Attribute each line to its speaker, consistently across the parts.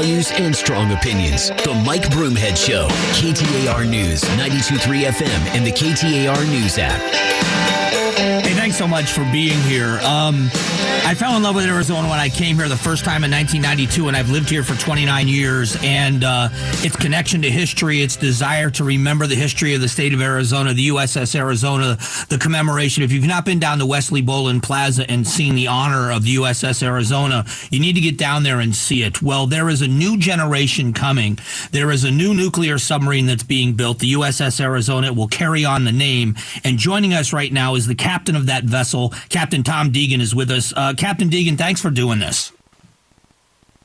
Speaker 1: values and strong opinions. The Mike Broomhead Show, KTAR News, 92.3 FM, and the KTAR News app.
Speaker 2: Hey, thanks so much for being here. Um, I fell in love with Arizona when I came here the first time in 1992, and I've lived here for 29 years. And uh, its connection to history, its desire to remember the history of the state of Arizona, the USS Arizona, the commemoration. If you've not been down to Wesley Bolin Plaza and seen the honor of the USS Arizona, you need to get down there and see it. Well, there is a new generation coming. There is a new nuclear submarine that's being built, the USS Arizona. It will carry on the name. And joining us right now is the captain of that vessel. Captain Tom Deegan is with us. Uh, Captain Deegan, thanks for doing this.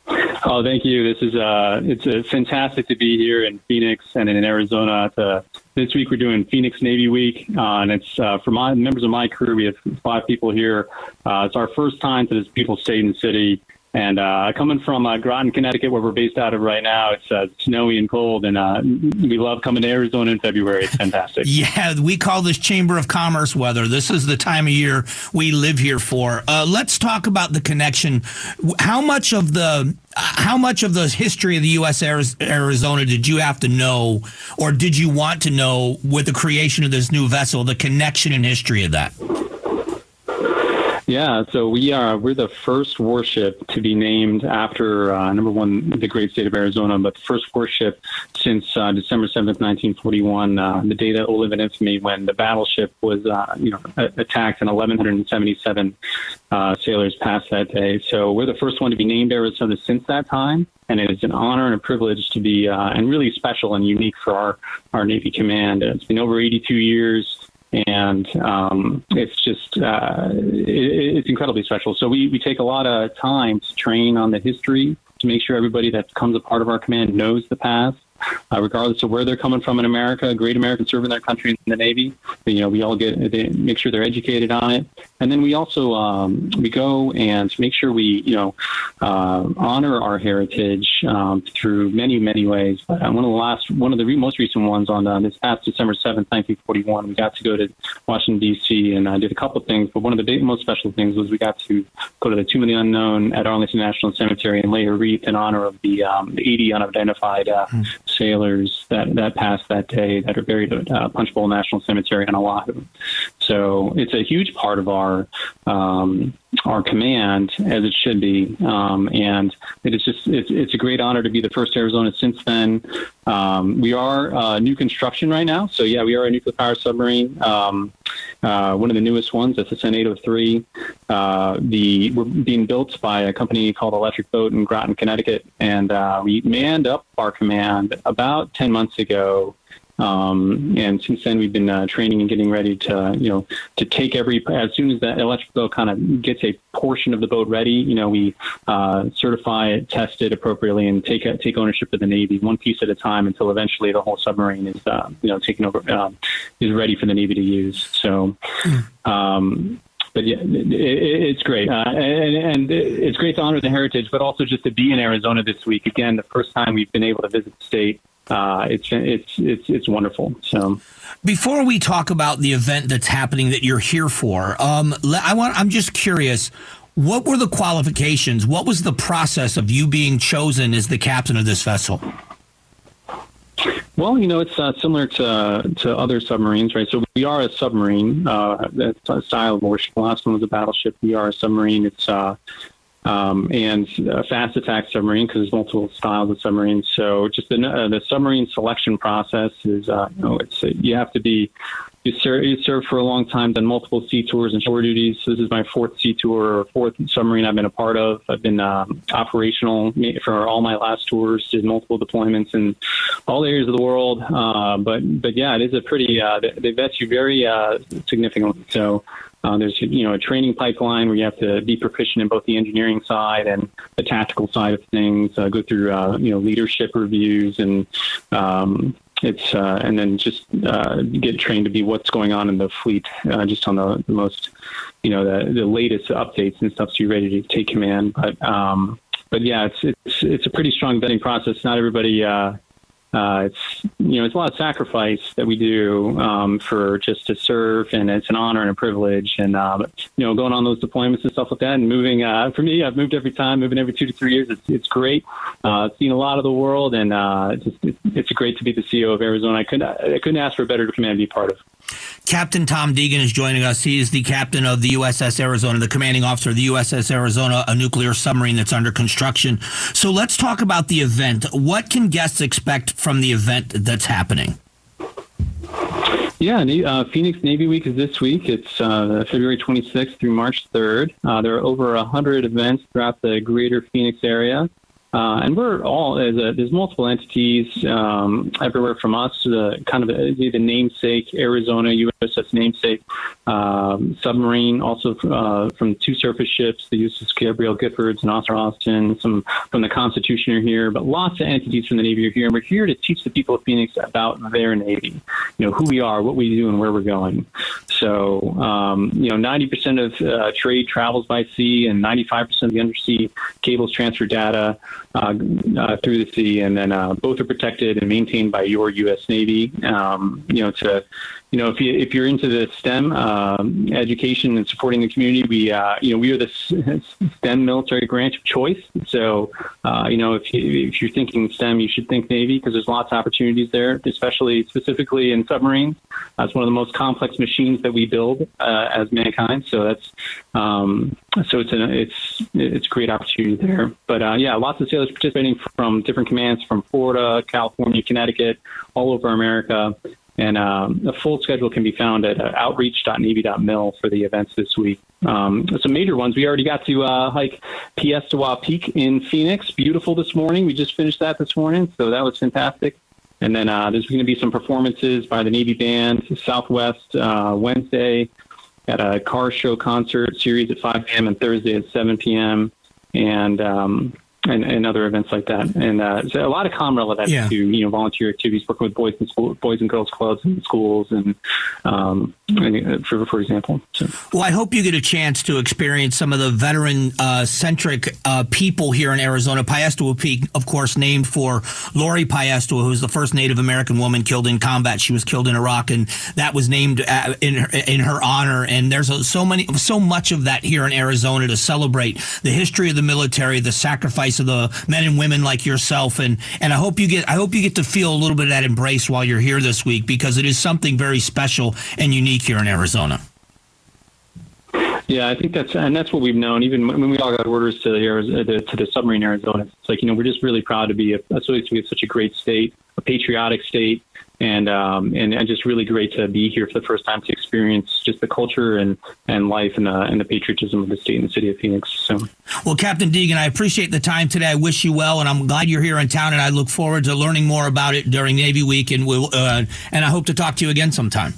Speaker 3: Oh, thank you. This is uh, it's uh, fantastic to be here in Phoenix and in Arizona. To, this week we're doing Phoenix Navy Week, uh, and it's uh, for my members of my crew. We have five people here. Uh, it's our first time to this beautiful state and city. And uh, coming from uh, Groton, Connecticut, where we're based out of right now, it's uh, snowy and cold, and uh, we love coming to Arizona in February. It's fantastic.
Speaker 2: yeah, we call this Chamber of Commerce weather. This is the time of year we live here for. Uh, let's talk about the connection. How much of the how much of the history of the U.S. Arizona did you have to know, or did you want to know, with the creation of this new vessel, the connection and history of that?
Speaker 3: Yeah, so we are we're the first warship to be named after uh, number one the great state of Arizona, but first warship since uh, December seventh, nineteen forty one, uh, the day that will live in infamy when the battleship was uh, you know attacked and eleven hundred and seventy seven uh, sailors passed that day. So we're the first one to be named Arizona since that time, and it is an honor and a privilege to be uh, and really special and unique for our our Navy command. It's been over eighty two years and um, it's just uh, it, it's incredibly special. So we, we take a lot of time to train on the history to make sure everybody that becomes a part of our command knows the past uh, regardless of where they're coming from in America. Great Americans serving their country in the Navy. You know, we all get they make sure they're educated on it, and then we also um, we go and make sure we you know uh, honor our heritage um, through many many ways. But uh, one of the last one of the re- most recent ones on uh, this past December seventh, nineteen forty one, we got to go to Washington D.C. and I did a couple of things. But one of the big, most special things was we got to go to the Tomb of the Unknown at Arlington National Cemetery and lay a wreath in honor of the, um, the 80 unidentified uh, mm sailors that, that passed that day that are buried at uh, Punchbowl National Cemetery on Oahu. So it's a huge part of our um, our command as it should be, um, and it is just it's, it's, a great honor to be the first Arizona since then. Um, we are uh, new construction right now, so yeah, we are a nuclear power submarine, um, uh, one of the newest ones, SSN 803. Uh, the we're being built by a company called Electric Boat in Groton, Connecticut, and uh, we manned up our command about 10 months ago um, and since then, we've been uh, training and getting ready to, you know, to take every as soon as that electric boat kind of gets a portion of the boat ready. You know, we uh, certify it, test it appropriately, and take take ownership of the Navy one piece at a time until eventually the whole submarine is, uh, you know, taken over, um, is ready for the Navy to use. So. Um, but yeah, it, it's great, uh, and, and, it's great to honor the heritage, but also just to be in Arizona this week. Again, the first time we've been able to visit the state uh, it's it's it's it's wonderful. So,
Speaker 2: before we talk about the event that's happening that you're here for, um, I want I'm just curious. What were the qualifications? What was the process of you being chosen as the captain of this vessel?
Speaker 3: Well, you know, it's uh, similar to to other submarines, right? So we are a submarine. Uh, that's a style of warship. The last one was a battleship. We are a submarine. It's uh, um, and a fast attack submarine because there's multiple styles of submarines. So just the, uh, the submarine selection process is, uh, you know, it's you have to be you serve, you for a long time, done multiple sea tours and shore duties. So this is my fourth sea tour or fourth submarine I've been a part of. I've been um, operational for all my last tours, did multiple deployments in all areas of the world. Uh, but but yeah, it is a pretty uh, they, they vet you very uh, significantly. So uh, there's you know a training pipeline where you have to be proficient in both the engineering side and the tactical side of things. Uh, go through uh, you know leadership reviews and um, it's uh, and then just uh, get trained to be what's going on in the fleet, uh, just on the, the, most you know the, the latest updates and stuff, so you're ready to take command. But um, but yeah, it's it's it's a pretty strong vetting process. Not everybody uh, it's you know it's a lot of sacrifice that we do um, for just to serve, and it's an honor and a privilege. And uh, you know, going on those deployments and stuff like that, and moving. Uh, for me, I've moved every time, moving every two to three years. It's, it's great. Uh, seen a lot of the world, and uh, just, it's great to be the CEO of Arizona. I couldn't I couldn't ask for a better command to be part of.
Speaker 2: Captain Tom Deegan is joining us. He is the captain of the USS Arizona, the commanding officer of the USS Arizona, a nuclear submarine that's under construction. So let's talk about the event. What can guests expect from the event that's happening?
Speaker 3: Yeah, uh, Phoenix Navy Week is this week. It's uh, February 26th through March 3rd. Uh, there are over 100 events throughout the greater Phoenix area. Uh, and we're all a, there's multiple entities um, everywhere from us, the kind of the, the namesake Arizona USS namesake um, submarine, also uh, from two surface ships, the USS Gabrielle Giffords and Oscar Austin, some from the Constitution are here, but lots of entities from the Navy are here, and we're here to teach the people of Phoenix about their Navy, you know who we are, what we do, and where we're going. So um, you know, 90% of uh, trade travels by sea, and 95% of the undersea cables transfer data uh, uh, through the sea, and then uh, both are protected and maintained by your U.S. Navy. Um, you know, to you know, if you if you're into the STEM um, education and supporting the community, we uh, you know we are the STEM military branch of choice. So uh, you know, if you, if you're thinking STEM, you should think Navy because there's lots of opportunities there, especially specifically in submarines. That's one of the most complex machines that we build uh, as mankind. So that's um, so it's an it's it's a great opportunity there. But uh, yeah, lots of sailors participating from different commands from Florida, California, Connecticut, all over America. And um, the full schedule can be found at uh, outreach.navy.mil for the events this week. Um, some major ones. We already got to uh, hike Piestewa Peak in Phoenix. Beautiful this morning. We just finished that this morning, so that was fantastic. And then uh, there's going to be some performances by the Navy Band Southwest uh, Wednesday at a car show concert series at 5 p.m. and Thursday at 7 p.m. And um, and, and other events like that. And uh, so a lot of com relevant yeah. to you know volunteer activities, working with boys and school, boys and girls clubs and schools, and, um, for for example. So.
Speaker 2: Well, I hope you get a chance to experience some of the veteran uh, centric uh, people here in Arizona. Piestewa Peak, of course, named for Lori Piestewa, who was the first Native American woman killed in combat. She was killed in Iraq, and that was named uh, in her, in her honor. And there's a, so many, so much of that here in Arizona to celebrate the history of the military, the sacrifice of the men and women like yourself. And, and I hope you get, I hope you get to feel a little bit of that embrace while you're here this week because it is something very special and unique here in Arizona.
Speaker 3: Yeah, I think that's and that's what we've known. Even when we all got orders to the to the submarine Arizona, it's like you know we're just really proud to be a, associated such a great state, a patriotic state, and um, and, and just really great to be here for the first time to experience just the culture and, and life and the, and the patriotism of the state and the city of Phoenix. So,
Speaker 2: well, Captain Deegan, I appreciate the time today. I wish you well, and I'm glad you're here in town, and I look forward to learning more about it during Navy Week, and we'll uh, and I hope to talk to you again sometime.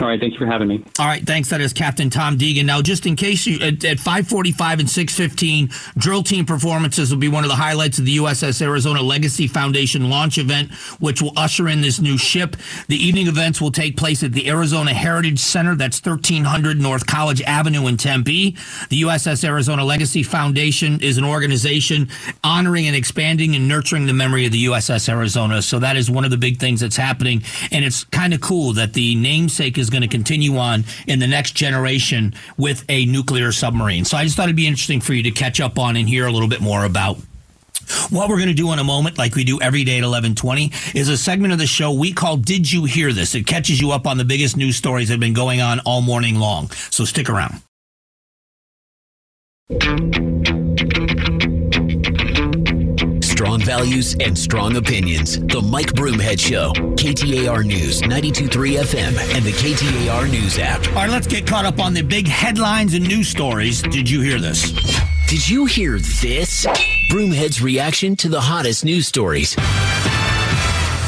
Speaker 3: All right, thanks for having me.
Speaker 2: All right, thanks. That is Captain Tom Deegan. Now, just in case you at, at 5:45 and 6:15, drill team performances will be one of the highlights of the USS Arizona Legacy Foundation launch event, which will usher in this new ship. The evening events will take place at the Arizona Heritage Center. That's 1300 North College Avenue in Tempe. The USS Arizona Legacy Foundation is an organization honoring and expanding and nurturing the memory of the USS Arizona. So that is one of the big things that's happening, and it's kind of cool that the namesake is is going to continue on in the next generation with a nuclear submarine. So I just thought it'd be interesting for you to catch up on and hear a little bit more about. What we're going to do in a moment, like we do every day at 1120, is a segment of the show we call Did You Hear This? It catches you up on the biggest news stories that have been going on all morning long. So stick around.
Speaker 1: Strong values and strong opinions. The Mike Broomhead Show. KTAR News, 92.3 FM, and the KTAR News app.
Speaker 2: All right, let's get caught up on the big headlines and news stories. Did you hear this?
Speaker 1: Did you hear this? Broomhead's reaction to the hottest news stories.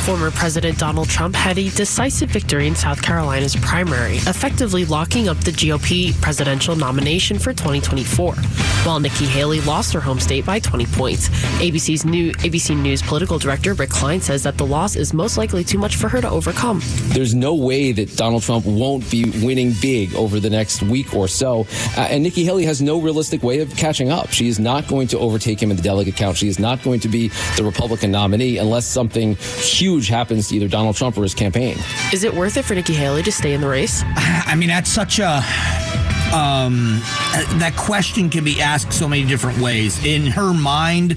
Speaker 4: Former President Donald Trump had a decisive victory in South Carolina's primary, effectively locking up the GOP presidential nomination for 2024, while Nikki Haley lost her home state by 20 points. ABC's new ABC News political director Rick Klein says that the loss is most likely too much for her to overcome.
Speaker 5: There's no way that Donald Trump won't be winning big over the next week or so, uh, and Nikki Haley has no realistic way of catching up. She is not going to overtake him in the delegate count. She is not going to be the Republican nominee unless something huge happens to either Donald Trump or his campaign.
Speaker 4: Is it worth it for Nikki Haley to stay in the race?
Speaker 2: I mean, that's such a um, that question can be asked so many different ways. In her mind,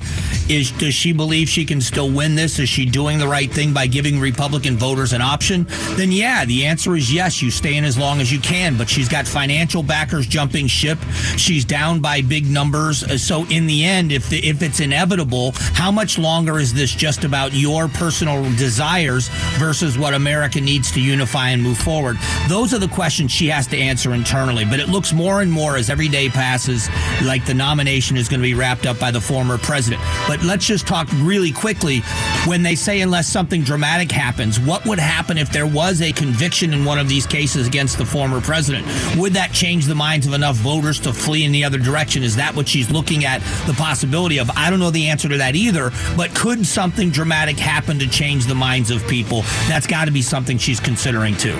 Speaker 2: is does she believe she can still win this? Is she doing the right thing by giving Republican voters an option? Then yeah, the answer is yes. You stay in as long as you can. But she's got financial backers jumping ship. She's down by big numbers. Uh, so in the end, if the, if it's inevitable, how much longer is this just about your personal desires versus what America needs to unify and move forward? Those are the questions she has to answer internally. But it looks looks more and more as every day passes like the nomination is going to be wrapped up by the former president. But let's just talk really quickly. When they say unless something dramatic happens, what would happen if there was a conviction in one of these cases against the former president? Would that change the minds of enough voters to flee in the other direction? Is that what she's looking at the possibility of? I don't know the answer to that either, but could something dramatic happen to change the minds of people? That's got to be something she's considering too.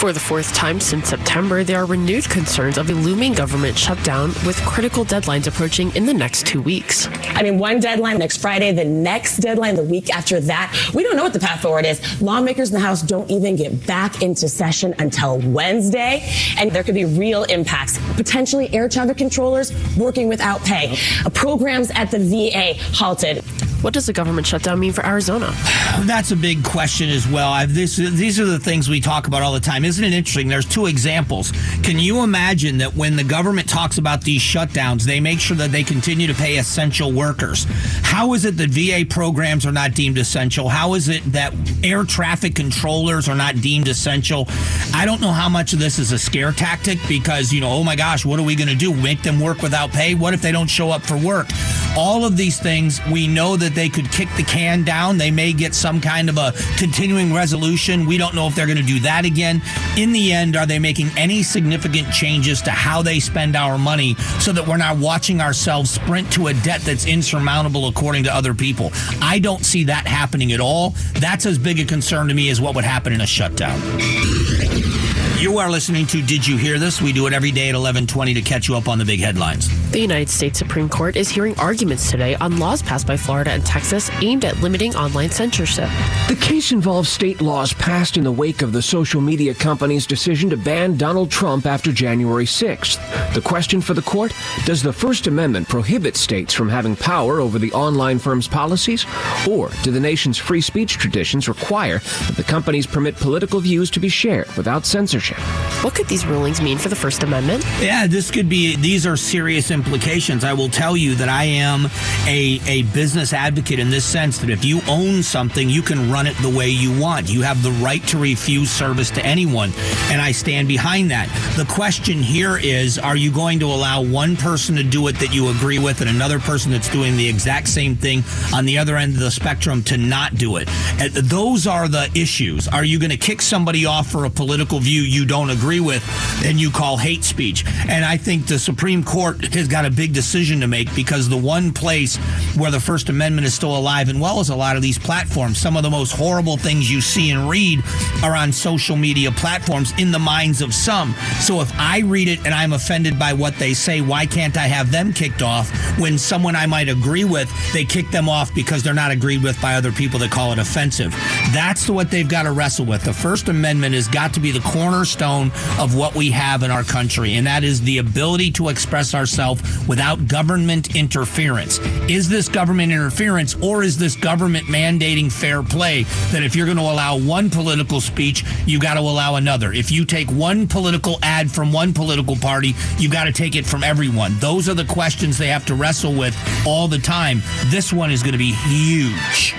Speaker 4: For the fourth time since September, there are renewed concerns of a looming government shutdown with critical deadlines approaching in the next two weeks.
Speaker 6: I mean, one deadline next Friday, the next deadline the week after that. We don't know what the path forward is. Lawmakers in the House don't even get back into session until Wednesday, and there could be real impacts. Potentially air traffic controllers working without pay, programs at the VA halted.
Speaker 4: What does the government shutdown mean for Arizona?
Speaker 2: That's a big question as well. I've, this, these are the things we talk about all the time. Isn't it interesting? There's two examples. Can you imagine that when the government talks about these shutdowns, they make sure that they continue to pay essential workers? How is it that VA programs are not deemed essential? How is it that air traffic controllers are not deemed essential? I don't know how much of this is a scare tactic because, you know, oh my gosh, what are we going to do? Make them work without pay? What if they don't show up for work? All of these things, we know that they could kick the can down. They may get some kind of a continuing resolution. We don't know if they're going to do that again. In the end, are they making any significant changes to how they spend our money so that we're not watching ourselves sprint to a debt that's insurmountable according to other people? I don't see that happening at all. That's as big a concern to me as what would happen in a shutdown. You are listening to Did You Hear This? We do it every day at 1120 to catch you up on the big headlines.
Speaker 4: The United States Supreme Court is hearing arguments today on laws passed by Florida and Texas aimed at limiting online censorship.
Speaker 7: The case involves state laws passed in the wake of the social media company's decision to ban Donald Trump after January 6th. The question for the court does the First Amendment prohibit states from having power over the online firm's policies? Or do the nation's free speech traditions require that the companies permit political views to be shared without censorship?
Speaker 4: What could these rulings mean for the First Amendment?
Speaker 2: Yeah, this could be, these are serious implications. I will tell you that I am a, a business advocate in this sense that if you own something, you can run it the way you want. You have the right to refuse service to anyone, and I stand behind that. The question here is are you going to allow one person to do it that you agree with and another person that's doing the exact same thing on the other end of the spectrum to not do it? Uh, those are the issues. Are you going to kick somebody off for a political view you don't agree with and you call hate speech? And I think the Supreme Court has got a big decision to make because the one place where the First Amendment is still alive and well is a lot of these platforms. Some of the most horrible things you see and read are on social media platforms in the minds of some. So if I read it and I'm offended by what they say, why can't I have them kicked off when someone I might agree with, they kick them off because they're not agreed with by other people that call it offensive? That's what they've got to wrestle with. The First Amendment has got to be the cornerstone of what we have in our country, and that is the ability to express ourselves without government interference. Is this government interference or is this government mandating fair play that if you're going to allow one political speech, you got to allow another? If you take one political ad from one political party, you got to take it from everyone. Those are the questions they have to wrestle with all the time. This one is going to be huge.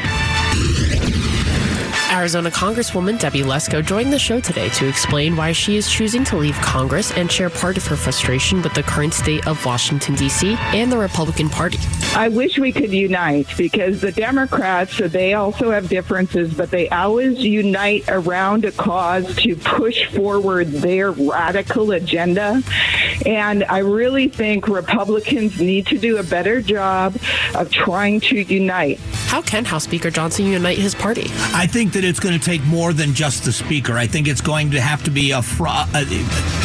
Speaker 4: Arizona Congresswoman Debbie Lesko joined the show today to explain why she is choosing to leave Congress and share part of her frustration with the current state of Washington, D.C. and the Republican Party.
Speaker 8: I wish we could unite because the Democrats, they also have differences, but they always unite around a cause to push forward their radical agenda. And I really think Republicans need to do a better job of trying to unite.
Speaker 4: How can House Speaker Johnson unite his party?
Speaker 2: I think that it's going to take more than just the speaker. I think it's going to have to be a. Fr- uh,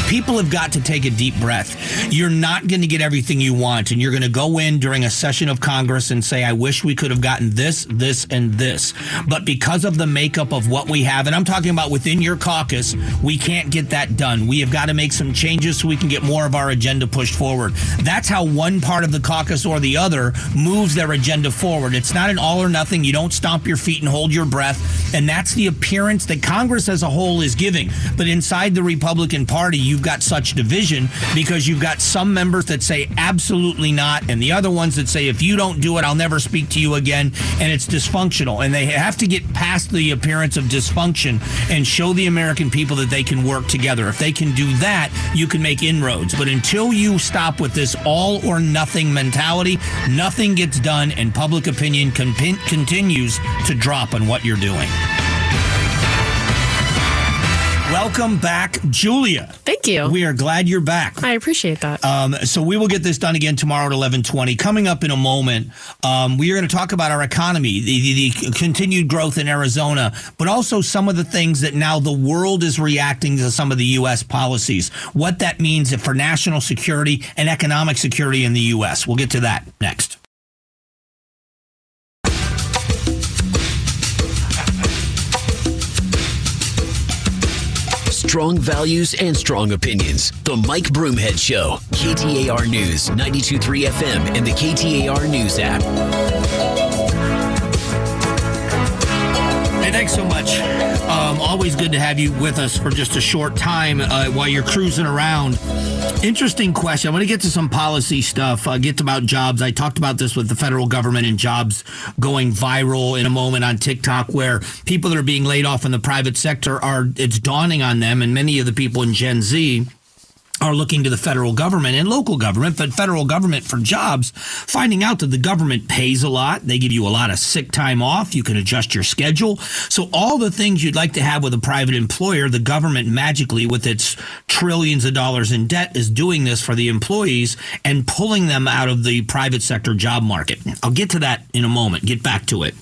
Speaker 2: people have got to take a deep breath. You're not going to get everything you want, and you're going to go in during a session of Congress and say, I wish we could have gotten this, this, and this. But because of the makeup of what we have, and I'm talking about within your caucus, we can't get that done. We have got to make some changes so we can get more of our agenda pushed forward. That's how one part of the caucus or the other moves their agenda forward. It's not an all or nothing. You don't stomp your feet and hold your breath. And that's the appearance that Congress as a whole is giving. But inside the Republican Party, you've got such division because you've got some members that say absolutely not, and the other ones that say, if you don't do it, I'll never speak to you again. And it's dysfunctional. And they have to get past the appearance of dysfunction and show the American people that they can work together. If they can do that, you can make inroads. But until you stop with this all or nothing mentality, nothing gets done, and public opinion con- continues to drop on what you're doing. Welcome back, Julia.
Speaker 4: Thank you.
Speaker 2: We are glad you're back.
Speaker 4: I appreciate that.
Speaker 2: Um, so we will get this done again tomorrow at eleven twenty. Coming up in a moment, um, we are going to talk about our economy, the, the, the, continued growth in Arizona, but also some of the things that now the world is reacting to some of the U.S. policies. What that means for national security and economic security in the U.S. We'll get to that next.
Speaker 1: Strong values and strong opinions. The Mike Broomhead Show. KTAR News, 92.3 FM, and the KTAR News app.
Speaker 2: Hey, thanks so much. Um, always good to have you with us for just a short time uh, while you're cruising around. Interesting question. I want to get to some policy stuff. Uh, get about jobs. I talked about this with the federal government and jobs going viral in a moment on TikTok, where people that are being laid off in the private sector are. It's dawning on them, and many of the people in Gen Z are looking to the federal government and local government, but federal government for jobs, finding out that the government pays a lot. They give you a lot of sick time off. You can adjust your schedule. So all the things you'd like to have with a private employer, the government magically with its trillions of dollars in debt is doing this for the employees and pulling them out of the private sector job market. I'll get to that in a moment. Get back to it.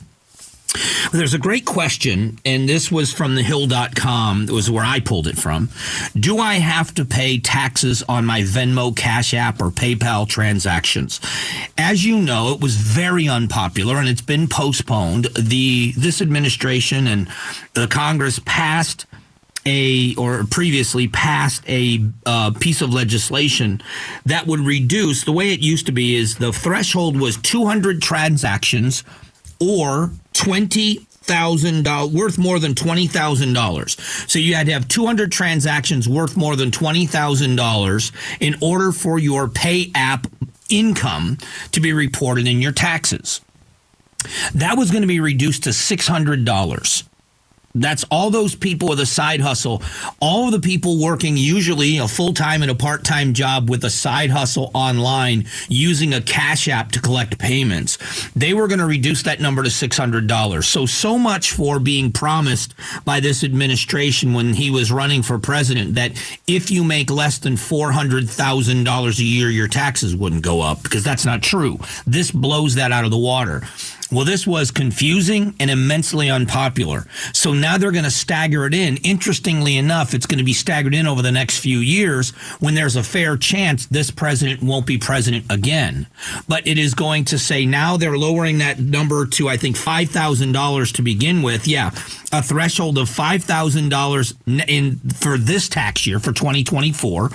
Speaker 2: There's a great question, and this was from thehill.com. It was where I pulled it from. Do I have to pay taxes on my Venmo, Cash App, or PayPal transactions? As you know, it was very unpopular and it's been postponed. The this administration and the Congress passed a or previously passed a uh, piece of legislation that would reduce the way it used to be is the threshold was 200 transactions or twenty thousand dollars worth more than twenty thousand dollars. So you had to have two hundred transactions worth more than twenty thousand dollars in order for your pay app income to be reported in your taxes. That was going to be reduced to six hundred dollars. That's all those people with a side hustle. All of the people working usually a full time and a part time job with a side hustle online using a cash app to collect payments. They were going to reduce that number to $600. So, so much for being promised by this administration when he was running for president that if you make less than $400,000 a year, your taxes wouldn't go up because that's not true. This blows that out of the water. Well, this was confusing and immensely unpopular. So now they're going to stagger it in. Interestingly enough, it's going to be staggered in over the next few years when there's a fair chance this president won't be president again. But it is going to say now they're lowering that number to, I think, $5,000 to begin with. Yeah, a threshold of $5,000 in for this tax year for 2024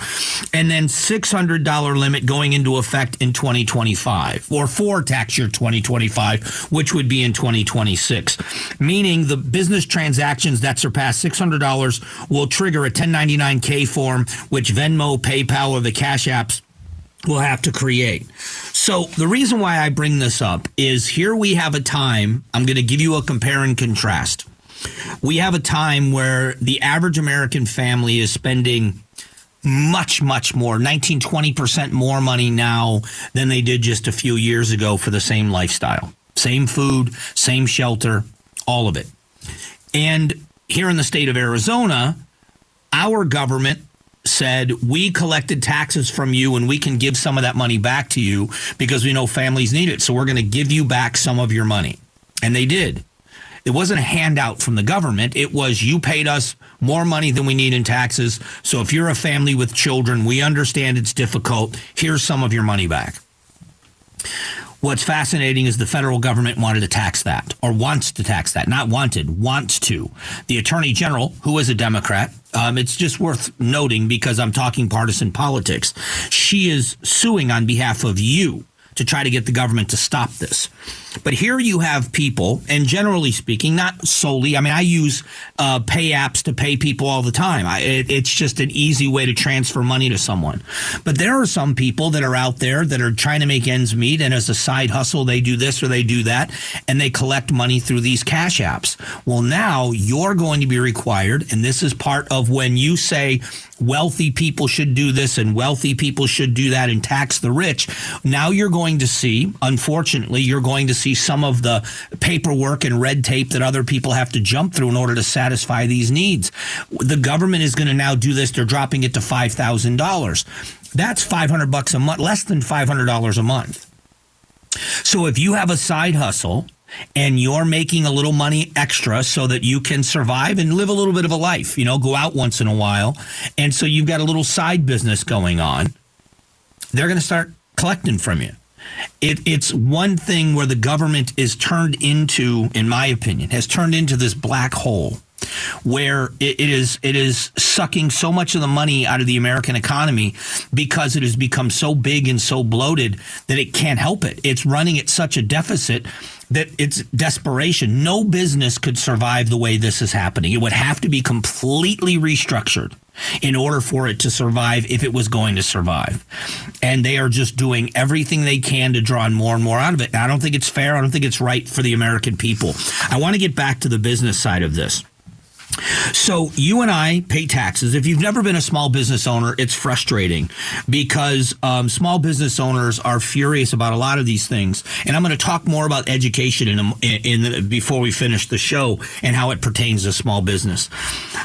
Speaker 2: and then $600 limit going into effect in 2025 or for tax year 2025 which would be in 2026 meaning the business transactions that surpass $600 will trigger a 1099K form which Venmo, PayPal or the Cash apps will have to create. So the reason why I bring this up is here we have a time I'm going to give you a compare and contrast. We have a time where the average American family is spending much, much more 19, 20% more money now than they did just a few years ago for the same lifestyle. Same food, same shelter, all of it. And here in the state of Arizona, our government said we collected taxes from you and we can give some of that money back to you because we know families need it. So we're going to give you back some of your money. And they did. It wasn't a handout from the government. It was you paid us more money than we need in taxes. So if you're a family with children, we understand it's difficult. Here's some of your money back. What's fascinating is the federal government wanted to tax that or wants to tax that, not wanted, wants to. The attorney general, who is a Democrat, um, it's just worth noting because I'm talking partisan politics. She is suing on behalf of you to try to get the government to stop this. But here you have people, and generally speaking, not solely. I mean, I use uh, pay apps to pay people all the time. I, it, it's just an easy way to transfer money to someone. But there are some people that are out there that are trying to make ends meet, and as a side hustle, they do this or they do that, and they collect money through these cash apps. Well, now you're going to be required, and this is part of when you say wealthy people should do this and wealthy people should do that and tax the rich. Now you're going to see, unfortunately, you're going to see some of the paperwork and red tape that other people have to jump through in order to satisfy these needs. The government is going to now do this. They're dropping it to $5,000. That's 500 bucks a month, less than $500 a month. So if you have a side hustle and you're making a little money extra so that you can survive and live a little bit of a life, you know, go out once in a while. And so you've got a little side business going on. They're going to start collecting from you. It, it's one thing where the government is turned into, in my opinion, has turned into this black hole where it, is it is sucking so much of the money out of the American economy because it has become so big and so bloated that it can't help it. It's running at such a deficit that it's desperation. No business could survive the way this is happening. It would have to be completely restructured in order for it to survive if it was going to survive. And they are just doing everything they can to draw more and more out of it. I don't think it's fair. I don't think it's right for the American people. I want to get back to the business side of this. So you and I pay taxes. If you've never been a small business owner, it's frustrating because um, small business owners are furious about a lot of these things. And I'm going to talk more about education in, in, in before we finish the show and how it pertains to small business.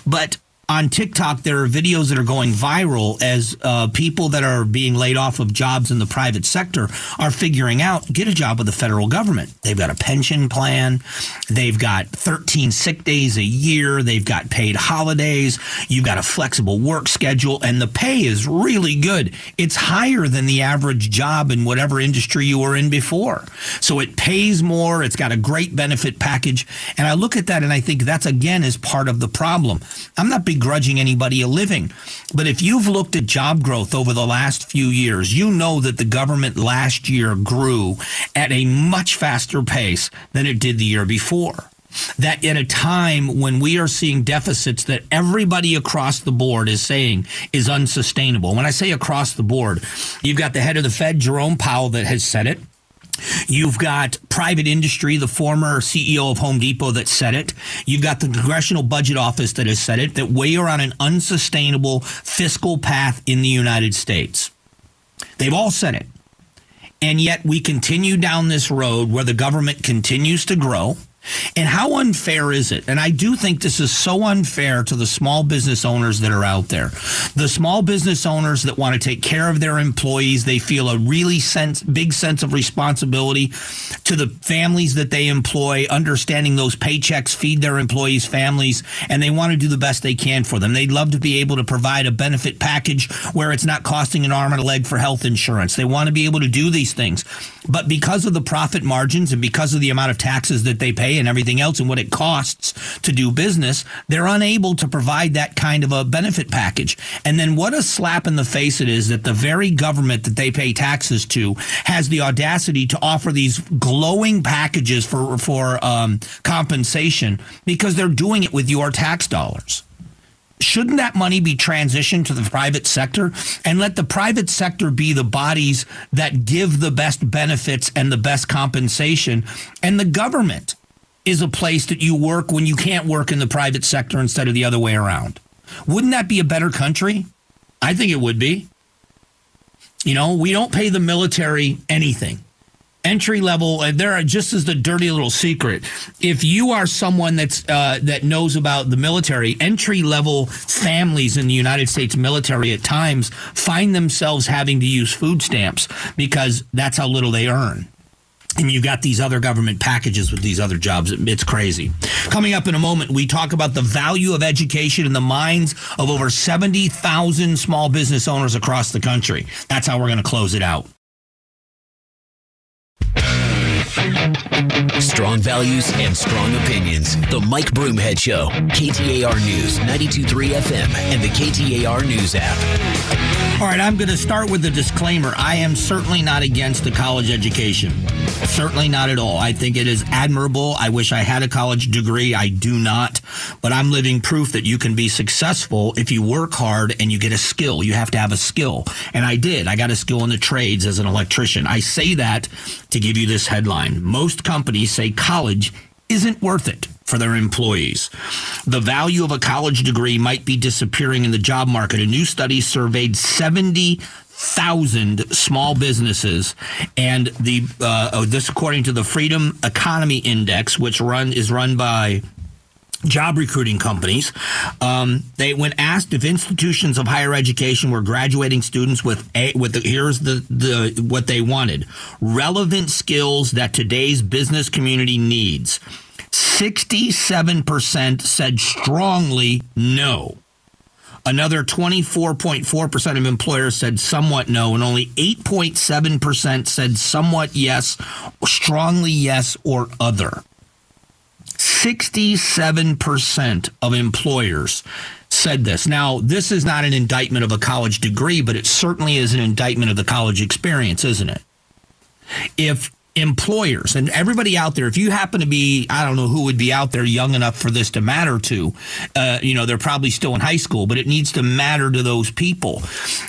Speaker 2: But on TikTok, there are videos that are going viral as uh, people that are being laid off of jobs in the private sector are figuring out get a job with the federal government. They've got a pension plan, they've got 13 sick days a year, they've got paid holidays, you've got a flexible work schedule, and the pay is really good. It's higher than the average job in whatever industry you were in before. So it pays more, it's got a great benefit package. And I look at that and I think that's again is part of the problem. I'm not begrudging anybody a living. But if you've looked at job growth over the last few years, you know that the government last year grew at a much faster pace than it did the year before that at a time when we are seeing deficits that everybody across the board is saying is unsustainable. When I say across the board, you've got the head of the Fed, Jerome Powell, that has said it. You've got private industry, the former CEO of Home Depot that said it. You've got the Congressional Budget Office that has said it, that we are on an unsustainable fiscal path in the United States. They've all said it. And yet we continue down this road where the government continues to grow and how unfair is it? And I do think this is so unfair to the small business owners that are out there. The small business owners that want to take care of their employees, they feel a really sense, big sense of responsibility to the families that they employ, understanding those paychecks feed their employees' families, and they want to do the best they can for them. They'd love to be able to provide a benefit package where it's not costing an arm and a leg for health insurance. They want to be able to do these things. But because of the profit margins and because of the amount of taxes that they pay, and everything else and what it costs to do business, they're unable to provide that kind of a benefit package. And then what a slap in the face it is that the very government that they pay taxes to has the audacity to offer these glowing packages for for um, compensation because they're doing it with your tax dollars shouldn't that money be transitioned to the private sector and let the private sector be the bodies that give the best benefits and the best compensation and the government is a place that you work when you can't work in the private sector instead of the other way around. Wouldn't that be a better country? I think it would be. You know, we don't pay the military anything. Entry level, uh, there are just as the dirty little secret. If you are someone that's uh, that knows about the military, entry level families in the United States military at times find themselves having to use food stamps because that's how little they earn and you've got these other government packages with these other jobs. It's crazy. Coming up in a moment, we talk about the value of education in the minds of over 70,000 small business owners across the country. That's how we're going to close it out.
Speaker 1: Strong values and strong opinions. The Mike Broomhead Show. KTAR News, 92.3 FM, and the KTAR News app.
Speaker 2: All right, I'm going to start with a disclaimer. I am certainly not against a college education. Certainly not at all. I think it is admirable. I wish I had a college degree. I do not. But I'm living proof that you can be successful if you work hard and you get a skill. You have to have a skill. And I did. I got a skill in the trades as an electrician. I say that to give you this headline. Most companies say college isn't worth it for their employees. The value of a college degree might be disappearing in the job market. A new study surveyed 70 thousand small businesses, and the uh, oh, this according to the Freedom Economy Index, which run is run by job recruiting companies. Um, they when asked if institutions of higher education were graduating students with a with the, here's the the what they wanted relevant skills that today's business community needs. 67% said strongly no. Another 24.4% of employers said somewhat no, and only 8.7% said somewhat yes, strongly yes, or other. 67% of employers said this. Now, this is not an indictment of a college degree, but it certainly is an indictment of the college experience, isn't it? If employers and everybody out there, if you happen to be, I don't know who would be out there young enough for this to matter to, uh, you know, they're probably still in high school, but it needs to matter to those people.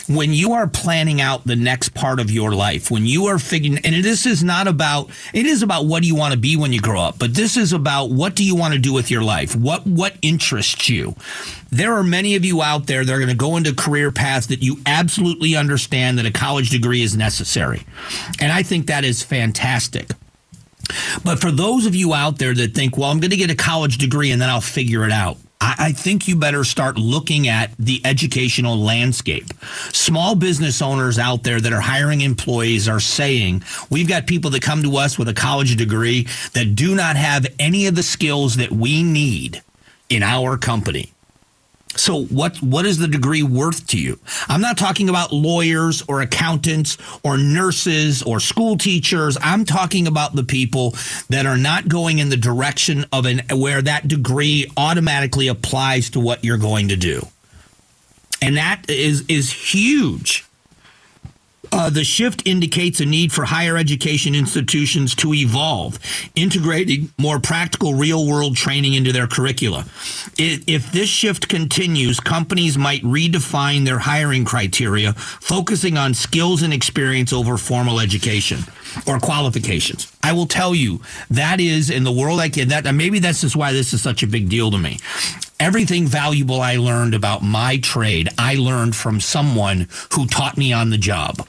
Speaker 2: When you are planning out the next part of your life, when you are figuring, and this is not about, it is about what do you want to be when you grow up, but this is about what do you want to do with your life? What, what interests you? There are many of you out there that are going to go into career paths that you absolutely understand that a college degree is necessary. And I think that is fantastic. But for those of you out there that think, well, I'm going to get a college degree and then I'll figure it out. I, think you better start looking at the educational landscape. Small business owners out there that are hiring employees are saying, we've got people that come to us with a college degree that do not have any of the skills that we need in our company. So what what is the degree worth to you? I'm not talking about lawyers or accountants or nurses or school teachers. I'm talking about the people that are not going in the direction of an where that degree automatically applies to what you're going to do. And that is is huge. Uh, the shift indicates a need for higher education institutions to evolve, integrating more practical real world training into their curricula. If this shift continues, companies might redefine their hiring criteria, focusing on skills and experience over formal education or qualifications. I will tell you that is in the world I can that maybe that's just why this is such a big deal to me. Everything valuable I learned about my trade, I learned from someone who taught me on the job.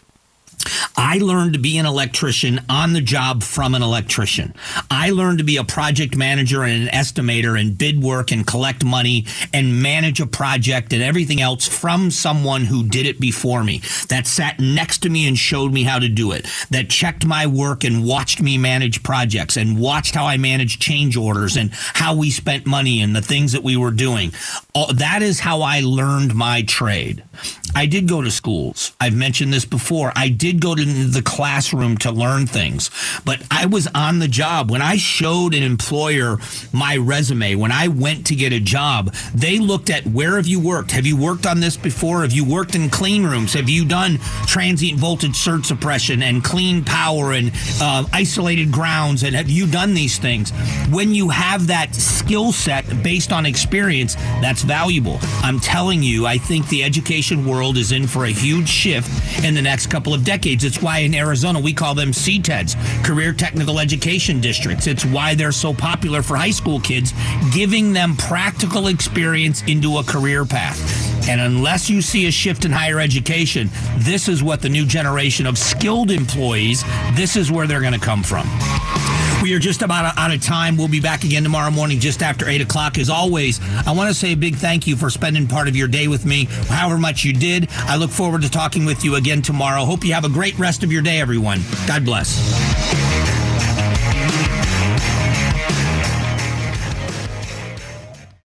Speaker 2: I learned to be an electrician on the job from an electrician. I learned to be a project manager and an estimator and bid work and collect money and manage a project and everything else from someone who did it before me, that sat next to me and showed me how to do it, that checked my work and watched me manage projects and watched how I managed change orders and how we spent money and the things that we were doing. That is how I learned my trade. I did go to schools. I've mentioned this before. I did go to the classroom to learn things, but I was on the job. When I showed an employer my resume, when I went to get a job, they looked at where have you worked? Have you worked on this before? Have you worked in clean rooms? Have you done transient voltage surge suppression and clean power and uh, isolated grounds? And have you done these things? When you have that skill set based on experience, that's valuable. I'm telling you, I think the education world is in for a huge shift in the next couple of decades. It's why in Arizona we call them CTEDs, Career Technical Education Districts. It's why they're so popular for high school kids, giving them practical experience into a career path. And unless you see a shift in higher education, this is what the new generation of skilled employees, this is where they're going to come from. We are just about out of time. We'll be back again tomorrow morning just after 8 o'clock. As always, I want to say a big thank you for spending part of your day with me, however much you did. I look forward to talking with you again tomorrow. Hope you have a great rest of your day, everyone. God bless.